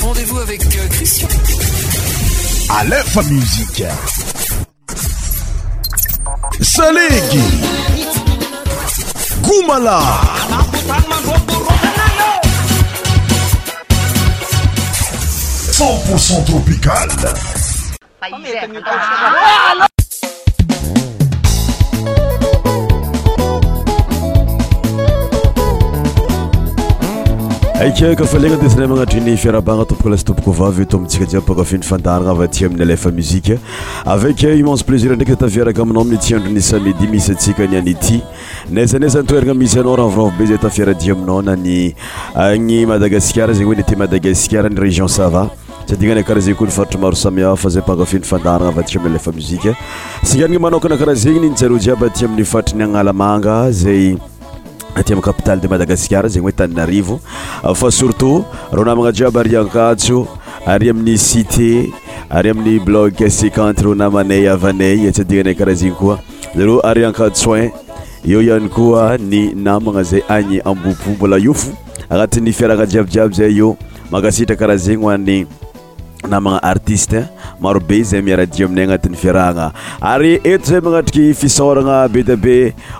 Rendez-vous avec euh, Christian. À l'info musique. Salegi. Goumala. Cent tropical. ek kafalegna deana manatra ny fiarabana took laskaiaaaanansesindayrka aia o aae aty ami capitaly de madagaskara zegny hoe taninyarivo ah, fa surtout ro namagna jiaby ariankatso ary amin'ny cité ary amin'ny blog asiqante rô namanay avanay etsadinanay karaha zegny koa zareo ariankas oin eo ihany koa ny namana zay any ambopo mbola iofo agnatin'ny fiarahana jiabjiaby zay o mahagasitra karaha zegny hoany namagna artiste marobe zay miaradio aminay agnatin'ny fiarahagna ary eto zay manatriky fisorana be ta be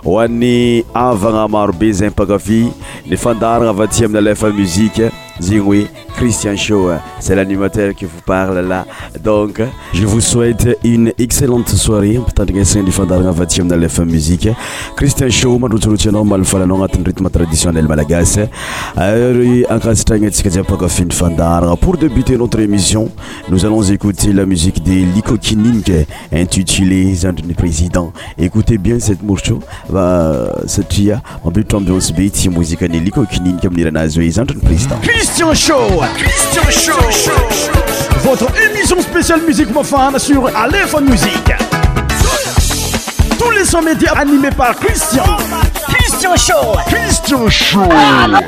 hoany avagna marobe zey pakafy ny fandarana ava ty amin'ny alafa muzika zegny oe Christian Show. C'est l'animateur qui vous parle là. Donc, je vous souhaite une excellente soirée. Peut-être que c'est un vatium dans l'FM Musique. Christian Show, madoutourutiano, malfalanong at un rythme traditionnel malagasy. Euh, Ari, encastagné, tsikadiapaka fin Pour débuter notre émission, nous allons écouter la musique de Liko Kininke, intitulée Zandini Président. Écoutez bien cette morceau, satria, en but ambiance beat, musique de Liko comme amniranazo, Zandini Président. Christian Show! Christian Show. Votre émission spéciale musique mofane sur Aléphone Musique. Tous les sons médias animés par Christian. Christian Show. Christian Show. Ah,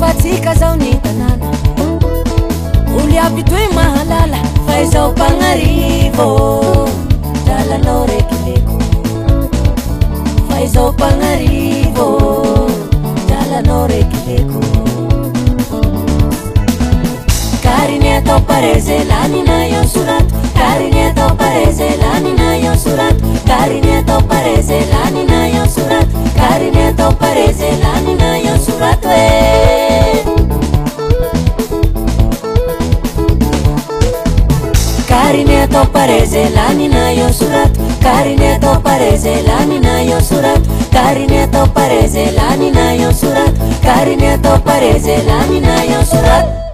fa tsika zao nitanàna olo aby toe mahalala faizao mpanarivo dralanao rakyleko faizao mpanarivô ralanao rakyeko kariny ataopareze lanina a Cariñeto parece la niña y surat parece la niña y surat parece la niña y surat eh. parece la niña y surat parece la niña y surat parece la niña y surat parece la niña y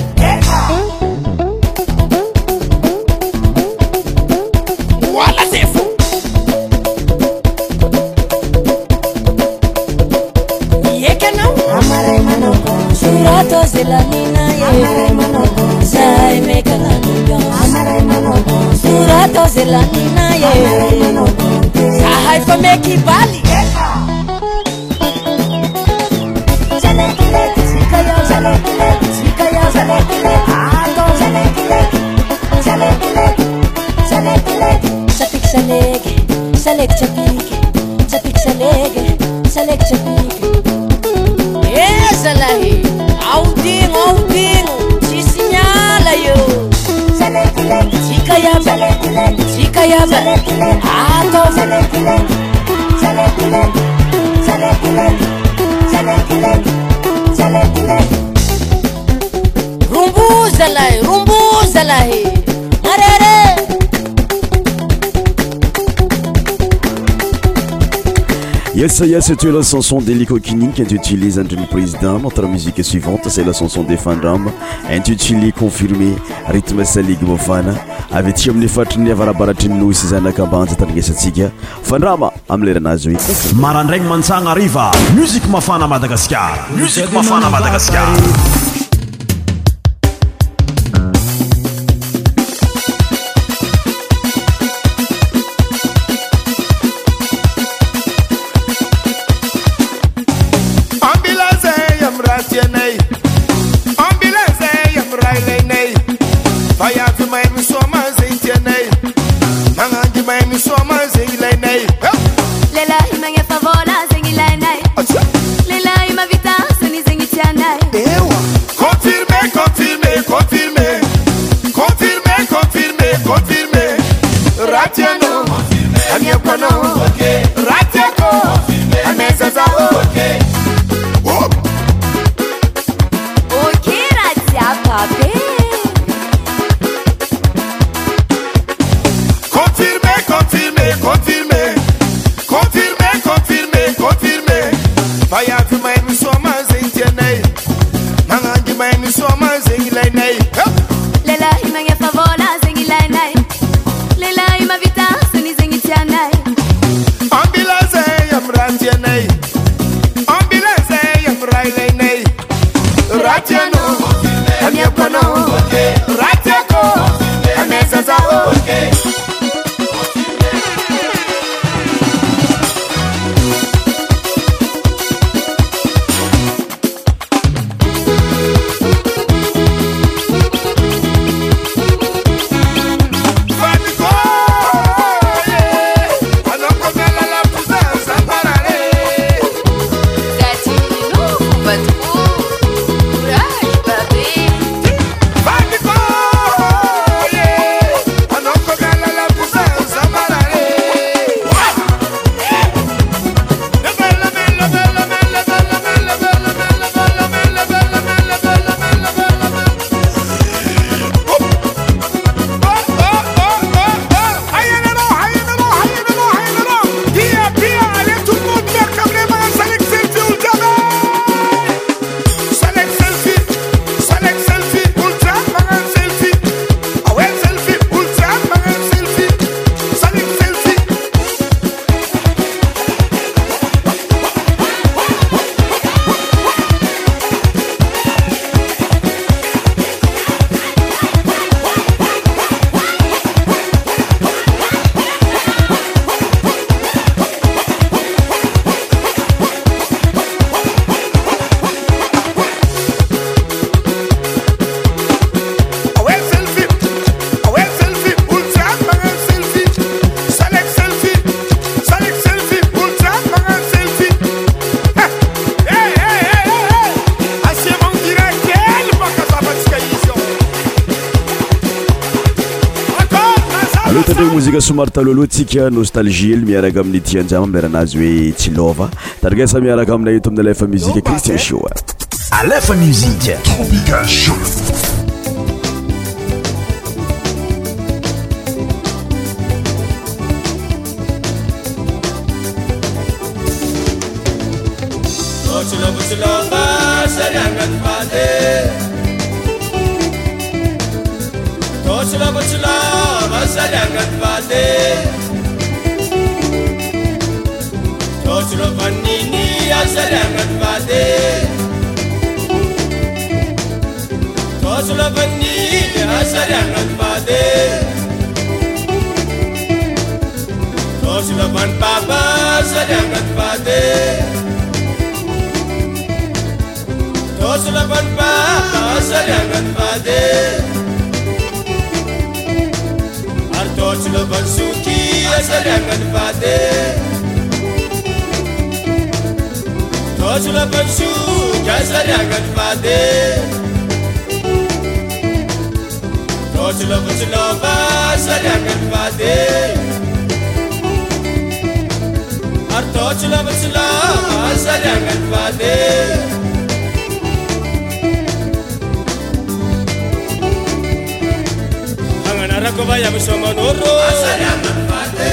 fk yaba Sika yaba Ato Rumbuza lahi Rumbuza lahi Arere Yes, yes, c'est la chanson d'Elico Kinning qui utilise Anthony Président. Notre musique suivante, c'est la chanson des fandoms intitulée Confirmé, rythme salig mofana. avy antsika amin'ny faritry ny avarabaratry ninosy zanakambanajatandranesatsika fandrama amiy leranazy oe marandraigny mantsana ariva muzika mafana madagasikara musik mafana madagasikar Loyalty somary taloha aloha tsika nostalgie ely miaraka aminy tianjamy amileranazy hoe tsy lova tarikasa miaraka aminay eto amin'ny eh? alefa muzika cristien sioa afa mi Van Baba Sadangan Pate Tosula Van Baba Sadangan Pate Artosula Van Suki Sadangan Pate Tosula Van Suki Sadangan Pate kuchilo kuchilo basarya kanvade arto chilo kuchilo basarya kanvade angana rakobaya bisongo noro basarya kanvade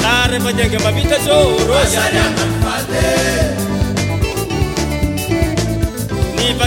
sare banyenge mabita zoro basarya kanvade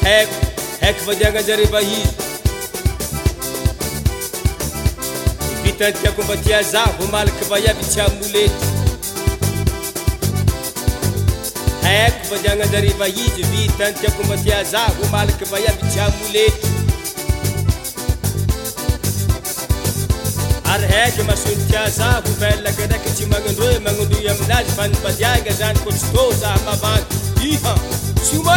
ako hako iaaaezko aio aiaaarevaizy vitany tiakoba za oak ayale ary haiky masono tiaza hoeakaraky ty manao manadroy aminazy fanipadiana zany koty ôzaavn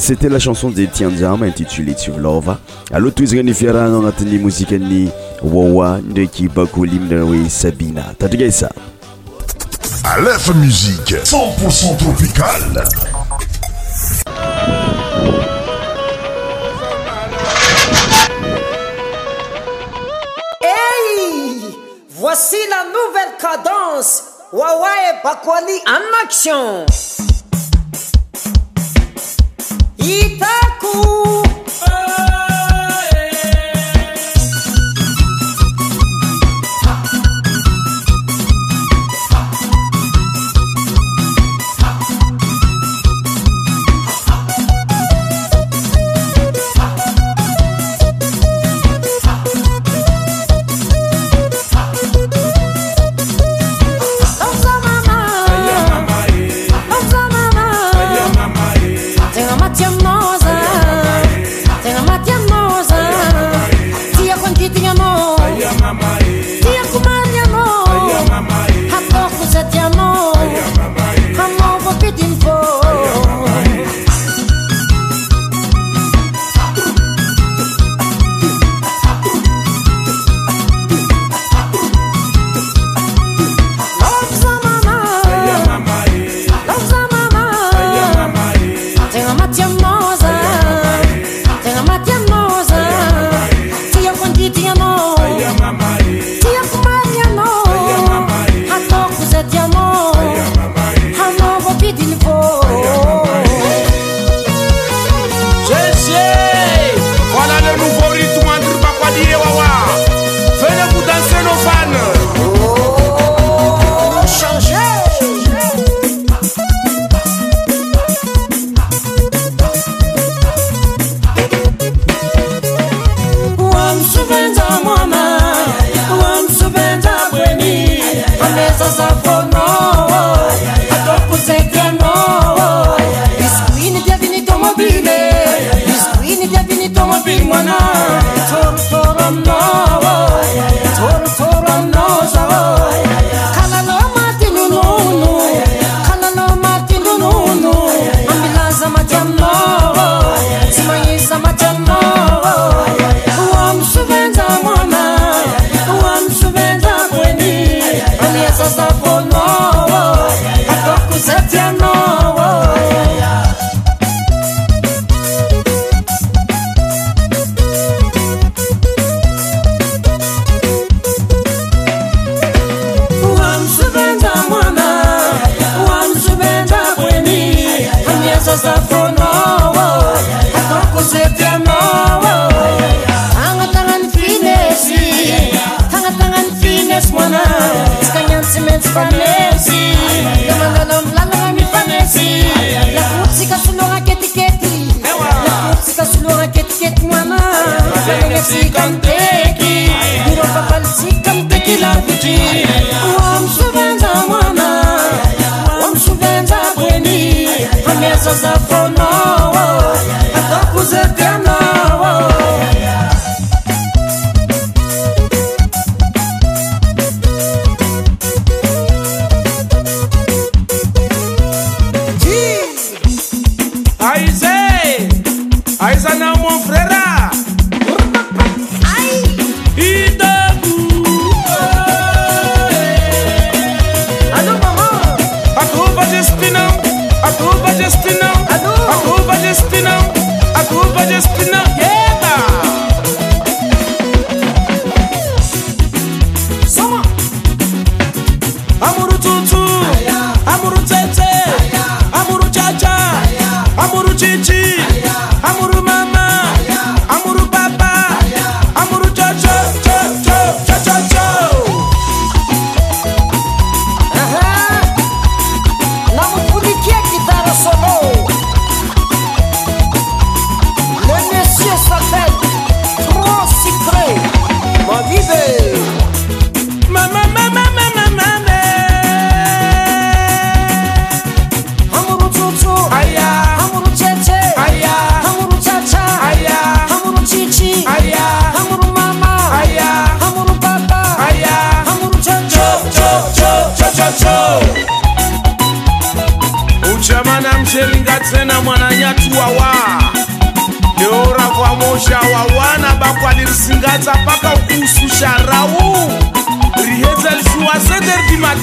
C'était la chanson de Etienne intitulée intitulée Tivlova. Alors tous les différents on attend la musique ni Wawa Ndeki Bakuli Mdawi Sabina. T'as dit ça Aleph Musique 100% tropicale. Hey Voici la nouvelle cadence Wawa et Bakwali en action Eita! Azalele sikanteki Iroba falsikanteki la kuti Wamsuvenza mwana Wamsuvenza kweni Hameza za fono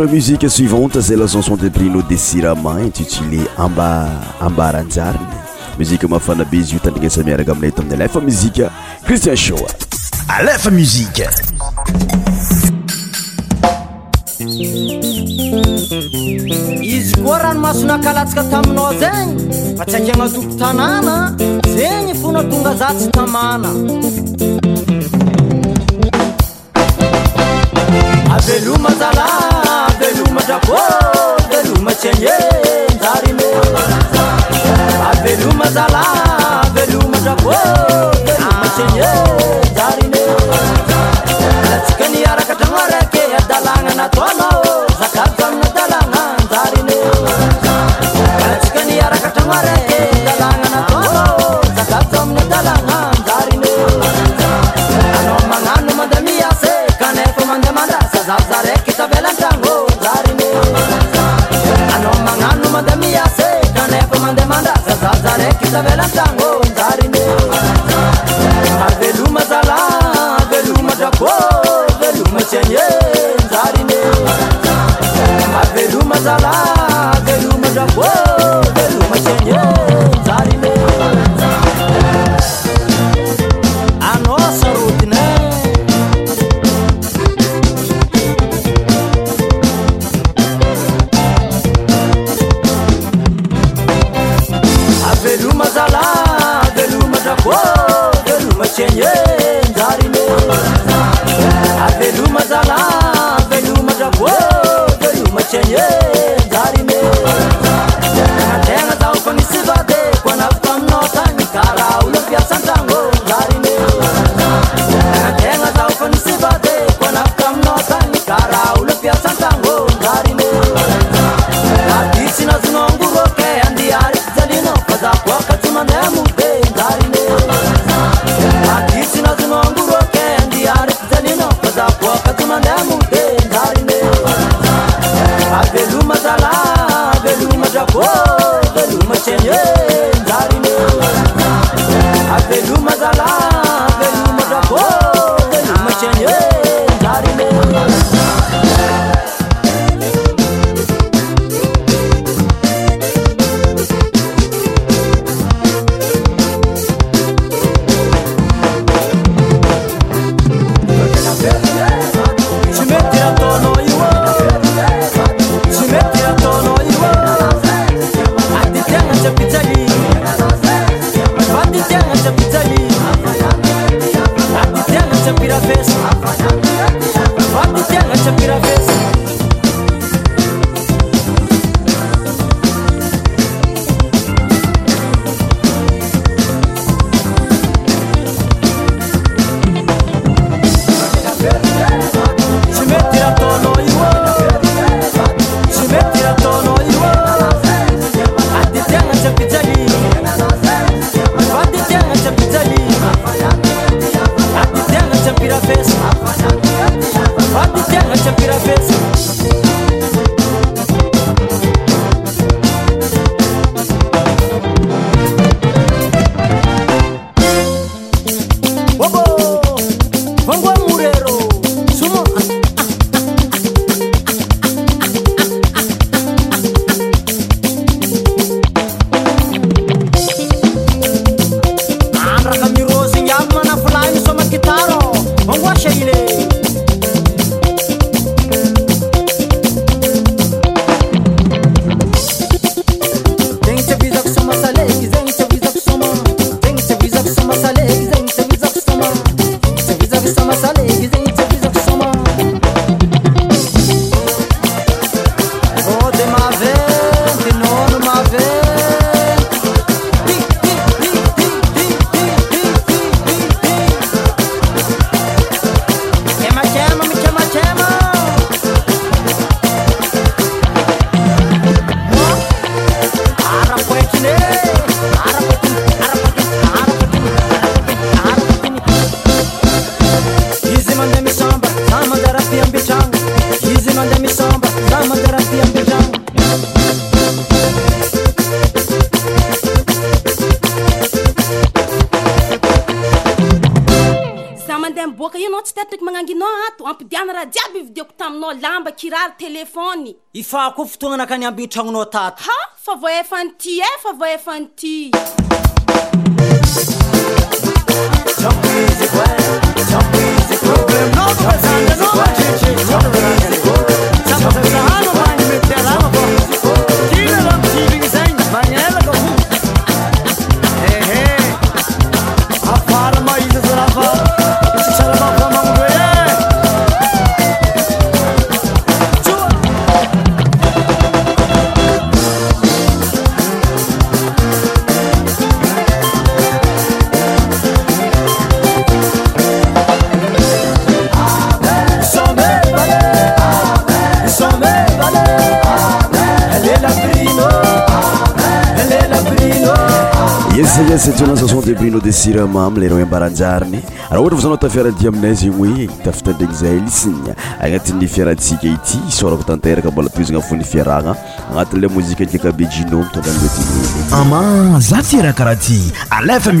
musiqe suivante za laganson de prina de sirama intitilé amba ambaranjariny muzike mafana be izy io tandignasa miaraka aminay taminy alefa muzika christien sho alfa msike izy koa ranomasonakalatsaka taminao zegny fa tsy akena atoko tanàna zegny fonatonga zatsy tamana oaynaaveloma zala avyloma jakônatsikany arakatragno raiky adalagna natona esta vela tango tá ifa ko fotognana ka ny ambitragnonao tato ha fa vo efany ty e fa voefany ty satl sanson de brisna de siramemlera hoe ambaranjariny raha ohara fazanao tafiaran dia aminay zegny hoe tafitandregny zay lisiny agnatin'ny fiaratsika ity sorako tanteraka mbola tozagnafony fiaragna agnatin'le mozika adikabe jinome andanltin ama za tira karaha ty alefam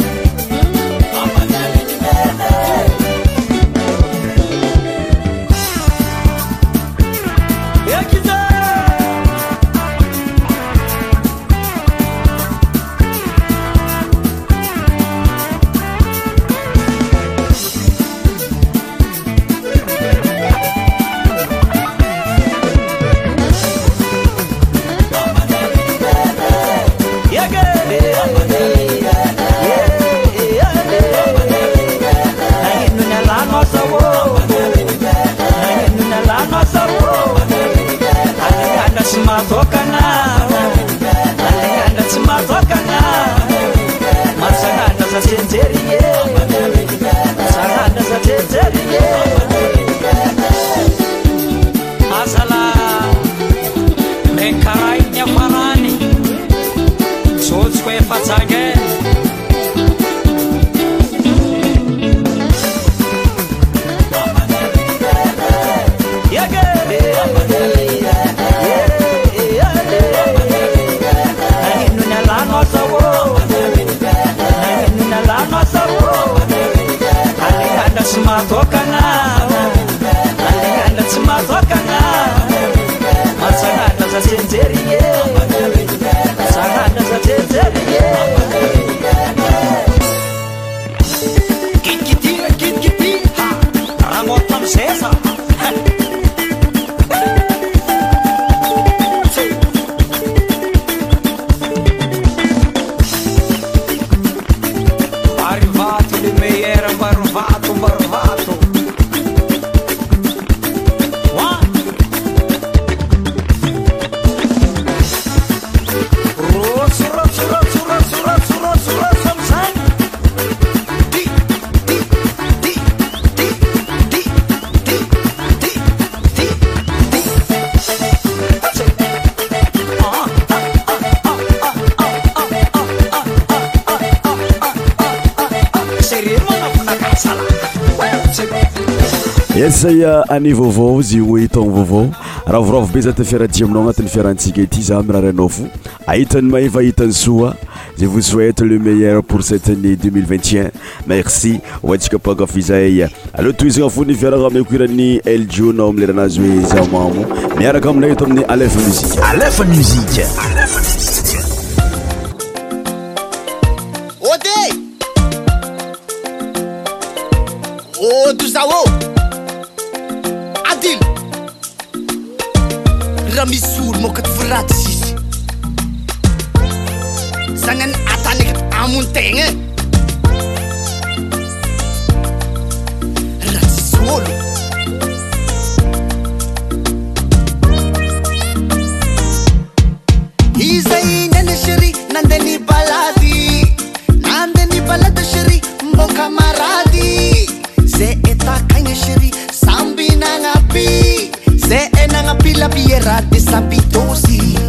tôkana alahana tsy matokana mahtsahada za senjeryny say eh, ané vaovao za oe togna vaovao ravoravo be za tafiaraji aminao agnatin'ny fiarantsika ity za miraharainao fo ahitany mahifa hitany soa za vos souete le meilleur pour cette année 2021 merci antsika pakafizay alea to izana fony fiarana mekoiran'ny eljonao amleranazy hoe zamamo miaraka aminay eto amin'ny alefa musikam guerra de San sabiduría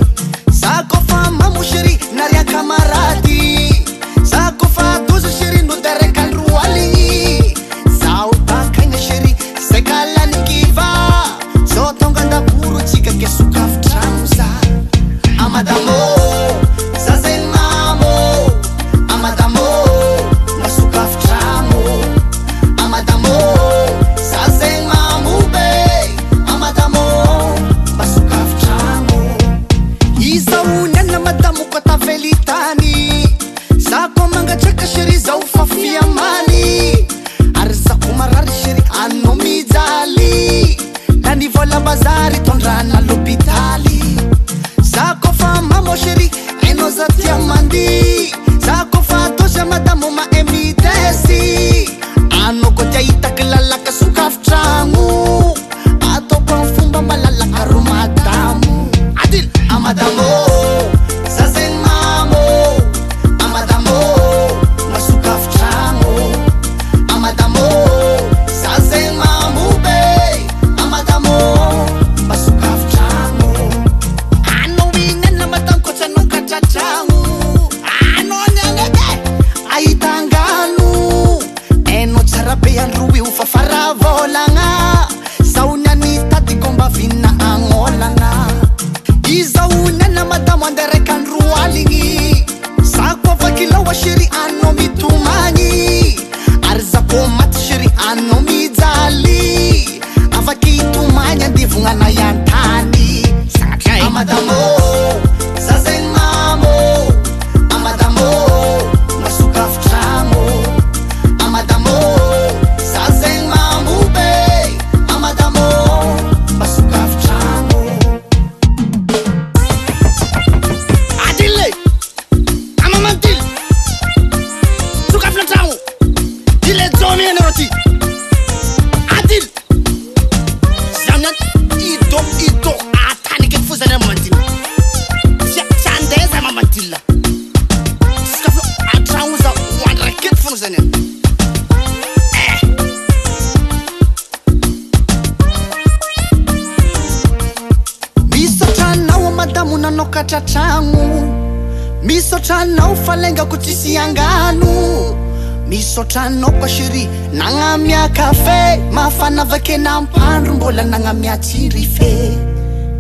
saninao ka siry nagnamea kafe maafanavake nampandro mbola nagnamiatsirife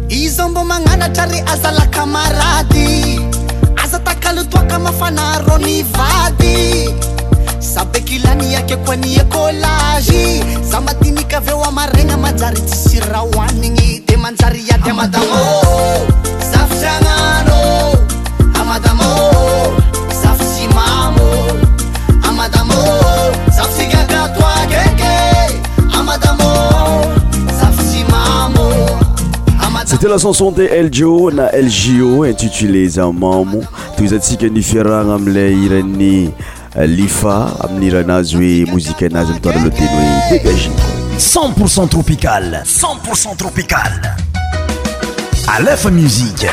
izao mba magnanatra ry azalakamarady aza takalo toaka mafanahronivady sabekilaniakekoani ekôlagy za matiniky aveo amaragna manjary tsisy raha hoanigny di manjary aty amadama la chanson de lgo na lgo intitulé zamamo to izatsika ni fiarahgna amilay irany euh, lifa amin'n'iranazy hoe mozika anazy ami tona loatenye dégagi 10ntpourcent tropical 10ntprcent tropical alefa musiqe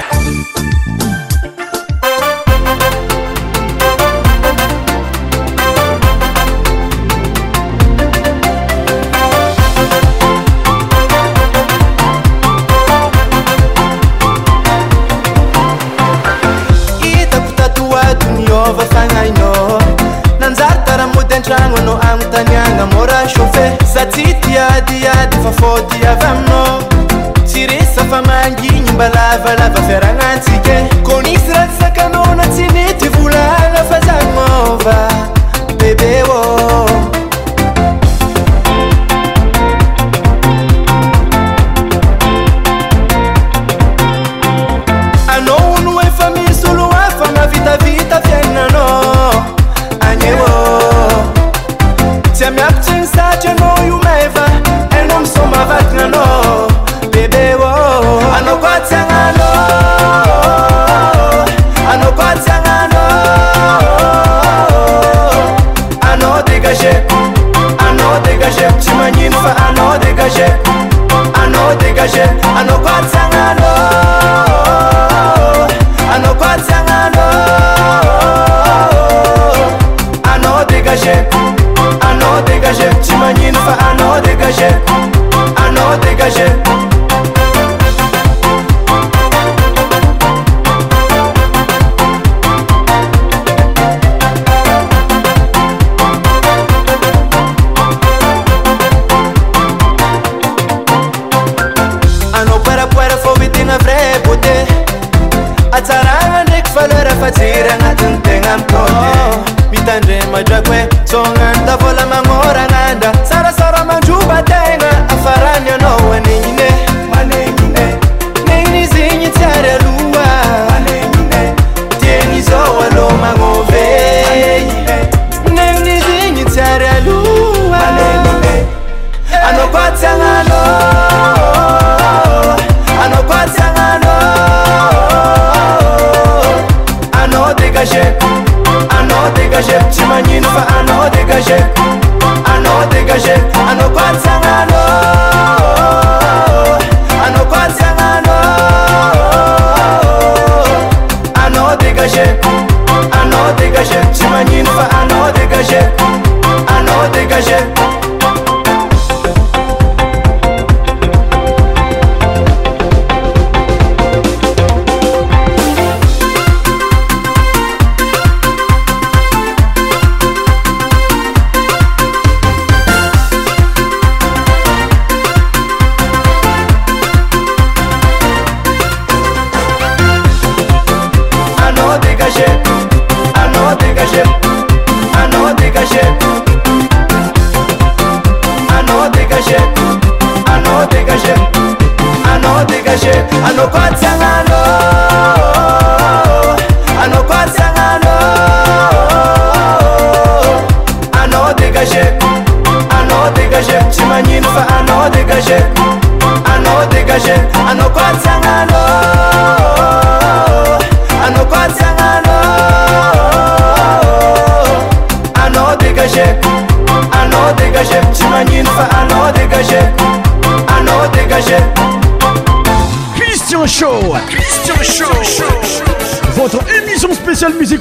asityadiady fafôdyavanno tirisafamandynymbalavalavaferanantyke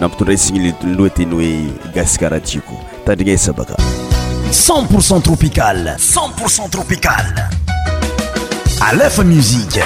nampitondraisigny lloateny oe gasikartiko tandrigna e, sa baka cen pourcent tropical cen pourcent tropical alefa musiqa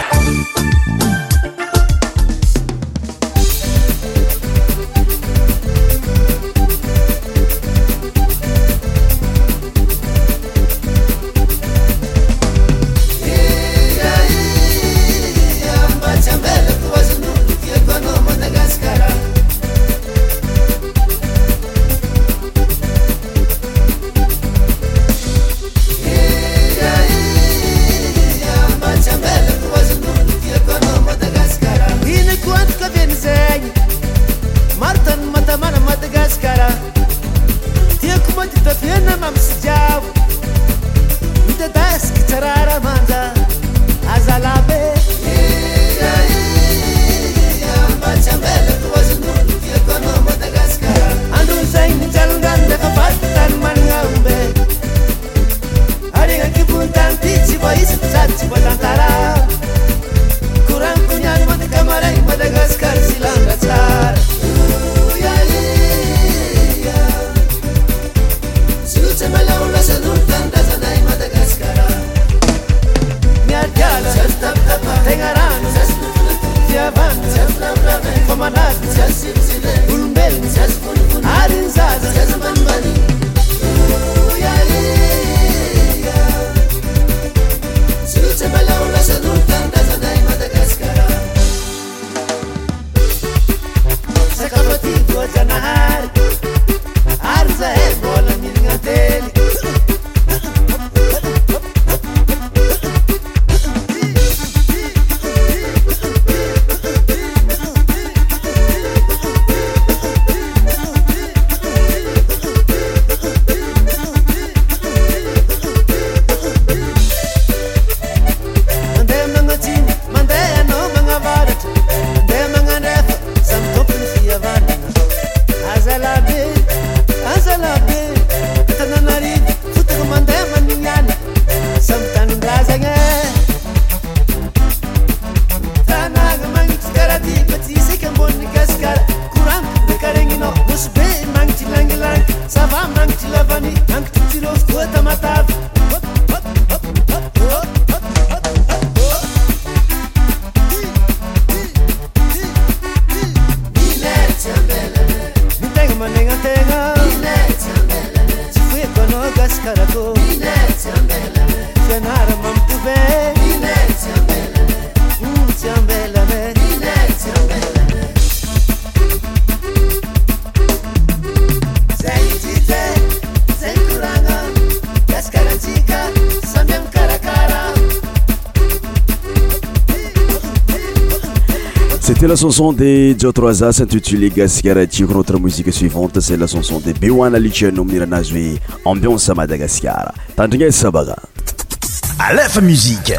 chanson de jotroisa s intitulé gascara tiko notre musique suivante se la chanson de beoana licino miniranazy oe ambionse madagascara tandrignaizy sabaka alefa musiqe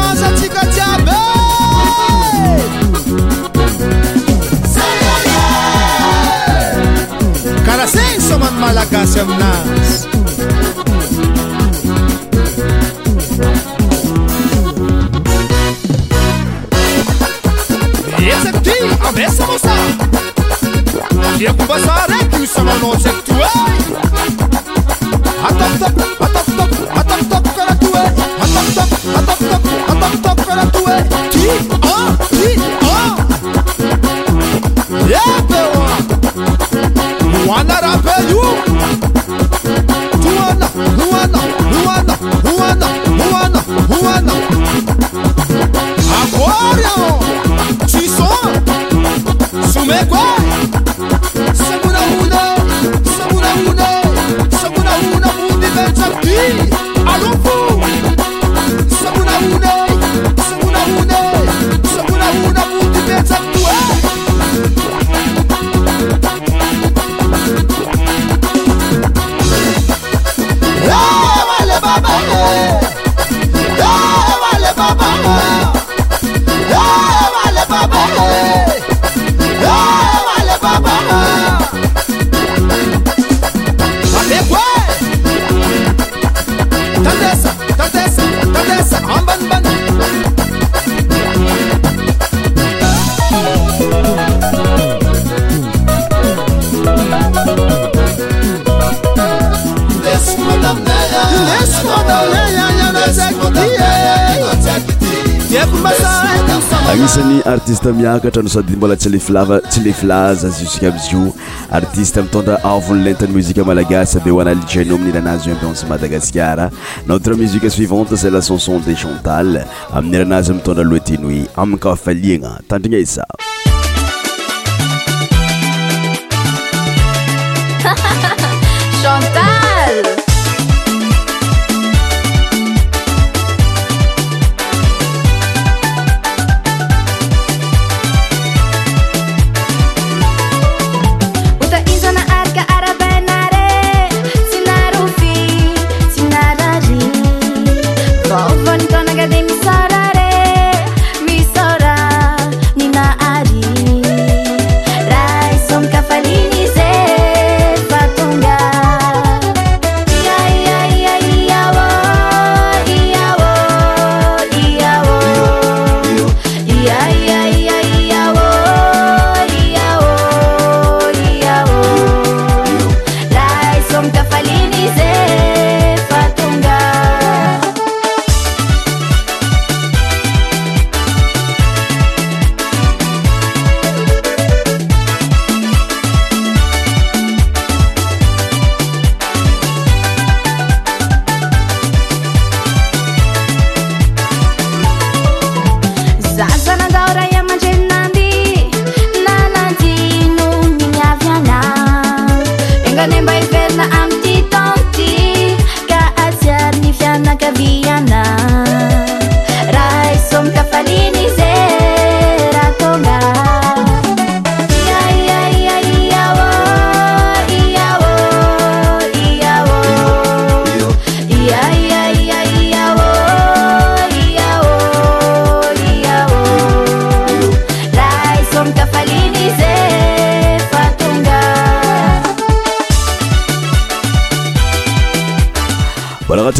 la canción más. Y ese é aquí, a ver cómo está. Quiero é pasar o solo no atac tú. Atop top, atop top, atop top para tú. É. Atop top, atop top, atop top para tú. Ti, ah, ti, ah. Yeah, pelo, One that Yeah. agnisan'ny artiste miakatra no sadyy mbola tsylefilava tsy lefilaza zusika amiizyio artiste mitondra aviny lentany muzika malagasy be hoanalijano aminiranazy io ambianse madagaskara notre musika suivante zay lacanson de chantal aminiranazy mitondraloatino i aminy kafaliagna tandrigna isa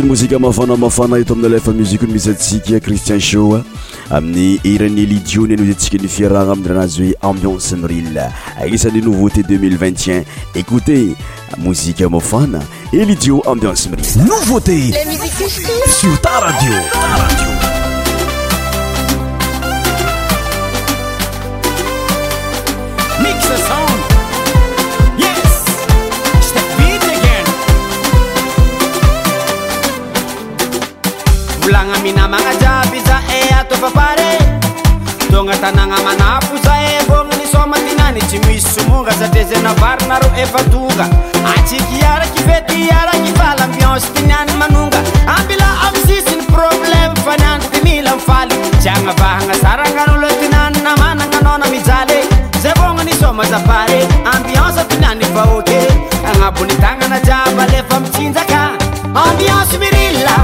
mosike amafana mafana eto amin'ny ala efa muziqkeny misy atsika cristian shoa ah. amin'ny iran'ny elijio ny anaozy ntsika ny fiaragna amin'y ranazy hoe ambiance miril aisan'ny nouveauté 2021 ekoute mozike mafana elijio ambionce miril nouveauté slta radio oataanaaafozabognasôma e, tnany ty misysomonga satrizaarynaro efatonga atsikyiarakyety aranyfala ambianse tniany manonga ambila amsisyny problème fanyay tilafaly yanavahanasaraaltamananaaa e miale za bognanysômazaare ambianstnanyaotanabonytananaamalefa mitsinjaka ambianse miria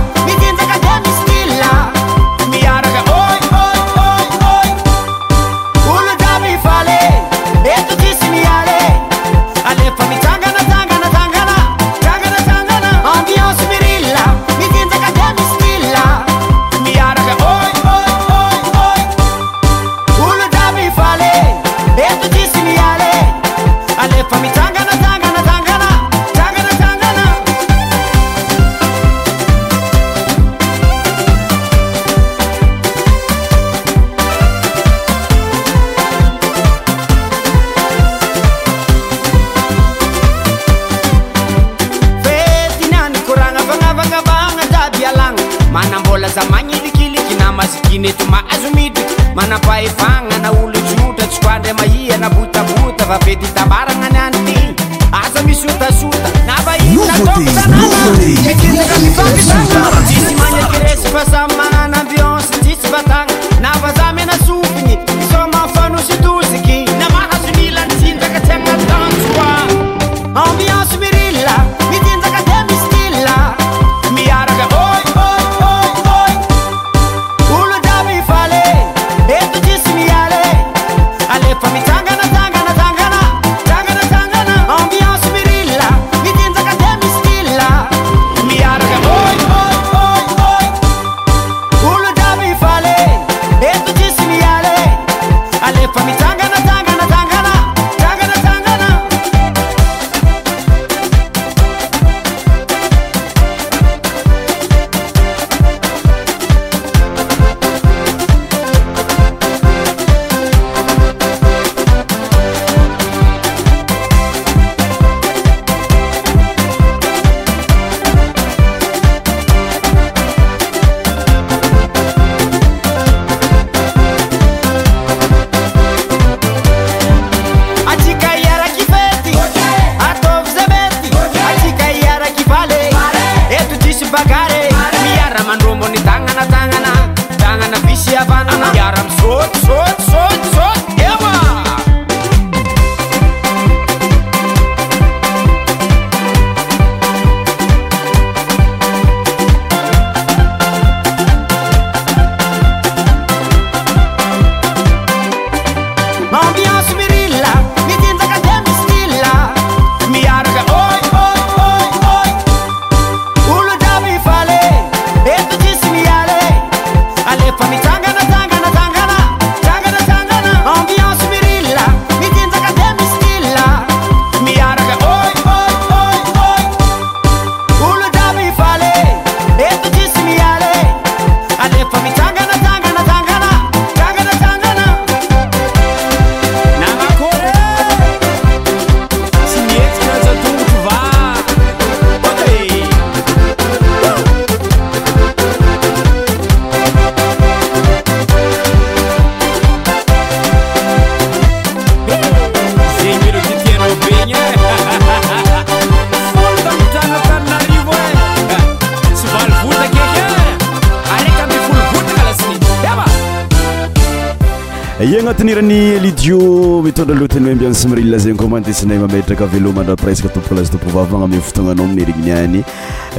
nirany elidio mitondra aloha teny ho ambiana sy mirilzegny komantesinay mameditraka velomandra presque tompoka laza tomboka vavy magname fotagnanao amin'ny erigniniany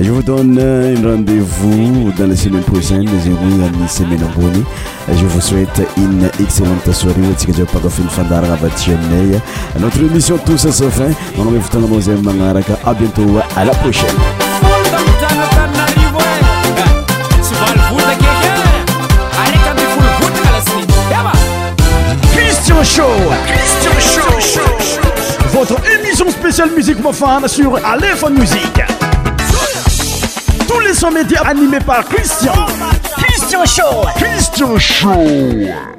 je vousdonne un rendezvous dans la semaine prochaine zegny hoe aminny semaine ambony je vos soueite une excellente soiré antsika za apakafeny fandaragna avati aminay notre émission tousà sa fin magname fotananao zay magnaraka a bientôt à la prochaine Christian Show. Votre émission spéciale musique mofane sur Alephone Musique. Tous les sommets médias animés par Christian. Christian Show. Christian Show.